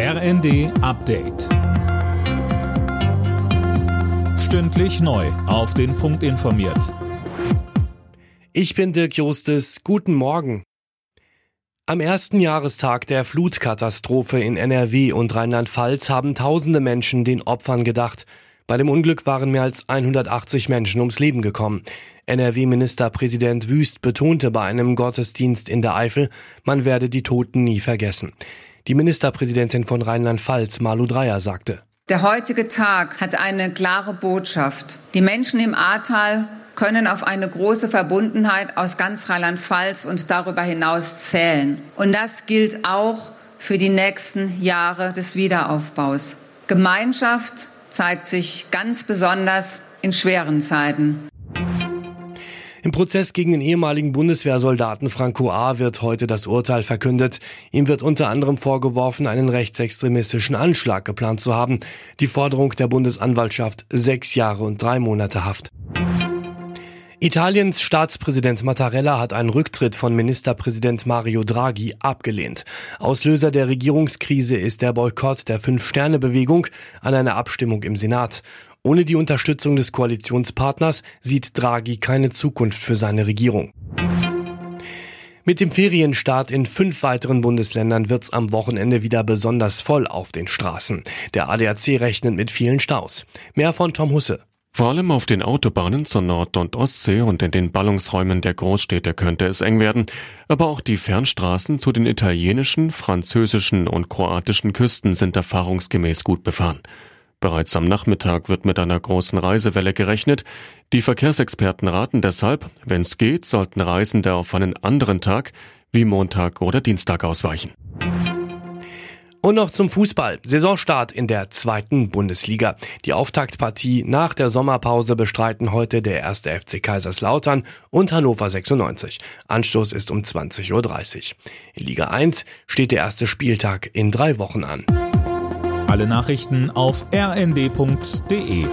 RND Update. Stündlich neu. Auf den Punkt informiert. Ich bin Dirk Jostes. Guten Morgen. Am ersten Jahrestag der Flutkatastrophe in NRW und Rheinland-Pfalz haben tausende Menschen den Opfern gedacht. Bei dem Unglück waren mehr als 180 Menschen ums Leben gekommen. NRW-Ministerpräsident Wüst betonte bei einem Gottesdienst in der Eifel, man werde die Toten nie vergessen. Die Ministerpräsidentin von Rheinland-Pfalz, Malu Dreyer, sagte. Der heutige Tag hat eine klare Botschaft. Die Menschen im Ahrtal können auf eine große Verbundenheit aus ganz Rheinland-Pfalz und darüber hinaus zählen. Und das gilt auch für die nächsten Jahre des Wiederaufbaus. Gemeinschaft zeigt sich ganz besonders in schweren Zeiten. Im Prozess gegen den ehemaligen Bundeswehrsoldaten Franco A. wird heute das Urteil verkündet. Ihm wird unter anderem vorgeworfen, einen rechtsextremistischen Anschlag geplant zu haben. Die Forderung der Bundesanwaltschaft sechs Jahre und drei Monate Haft. Italiens Staatspräsident Mattarella hat einen Rücktritt von Ministerpräsident Mario Draghi abgelehnt. Auslöser der Regierungskrise ist der Boykott der Fünf-Sterne-Bewegung an einer Abstimmung im Senat. Ohne die Unterstützung des Koalitionspartners sieht Draghi keine Zukunft für seine Regierung. Mit dem Ferienstart in fünf weiteren Bundesländern wird's am Wochenende wieder besonders voll auf den Straßen. Der ADAC rechnet mit vielen Staus. Mehr von Tom Husse. Vor allem auf den Autobahnen zur Nord- und Ostsee und in den Ballungsräumen der Großstädte könnte es eng werden. Aber auch die Fernstraßen zu den italienischen, französischen und kroatischen Küsten sind erfahrungsgemäß gut befahren. Bereits am Nachmittag wird mit einer großen Reisewelle gerechnet. Die Verkehrsexperten raten deshalb, wenn es geht, sollten Reisende auf einen anderen Tag wie Montag oder Dienstag ausweichen. Und noch zum Fußball. Saisonstart in der zweiten Bundesliga. Die Auftaktpartie nach der Sommerpause bestreiten heute der erste FC Kaiserslautern und Hannover 96. Anstoß ist um 20.30 Uhr. In Liga 1 steht der erste Spieltag in drei Wochen an. Alle Nachrichten auf rnd.de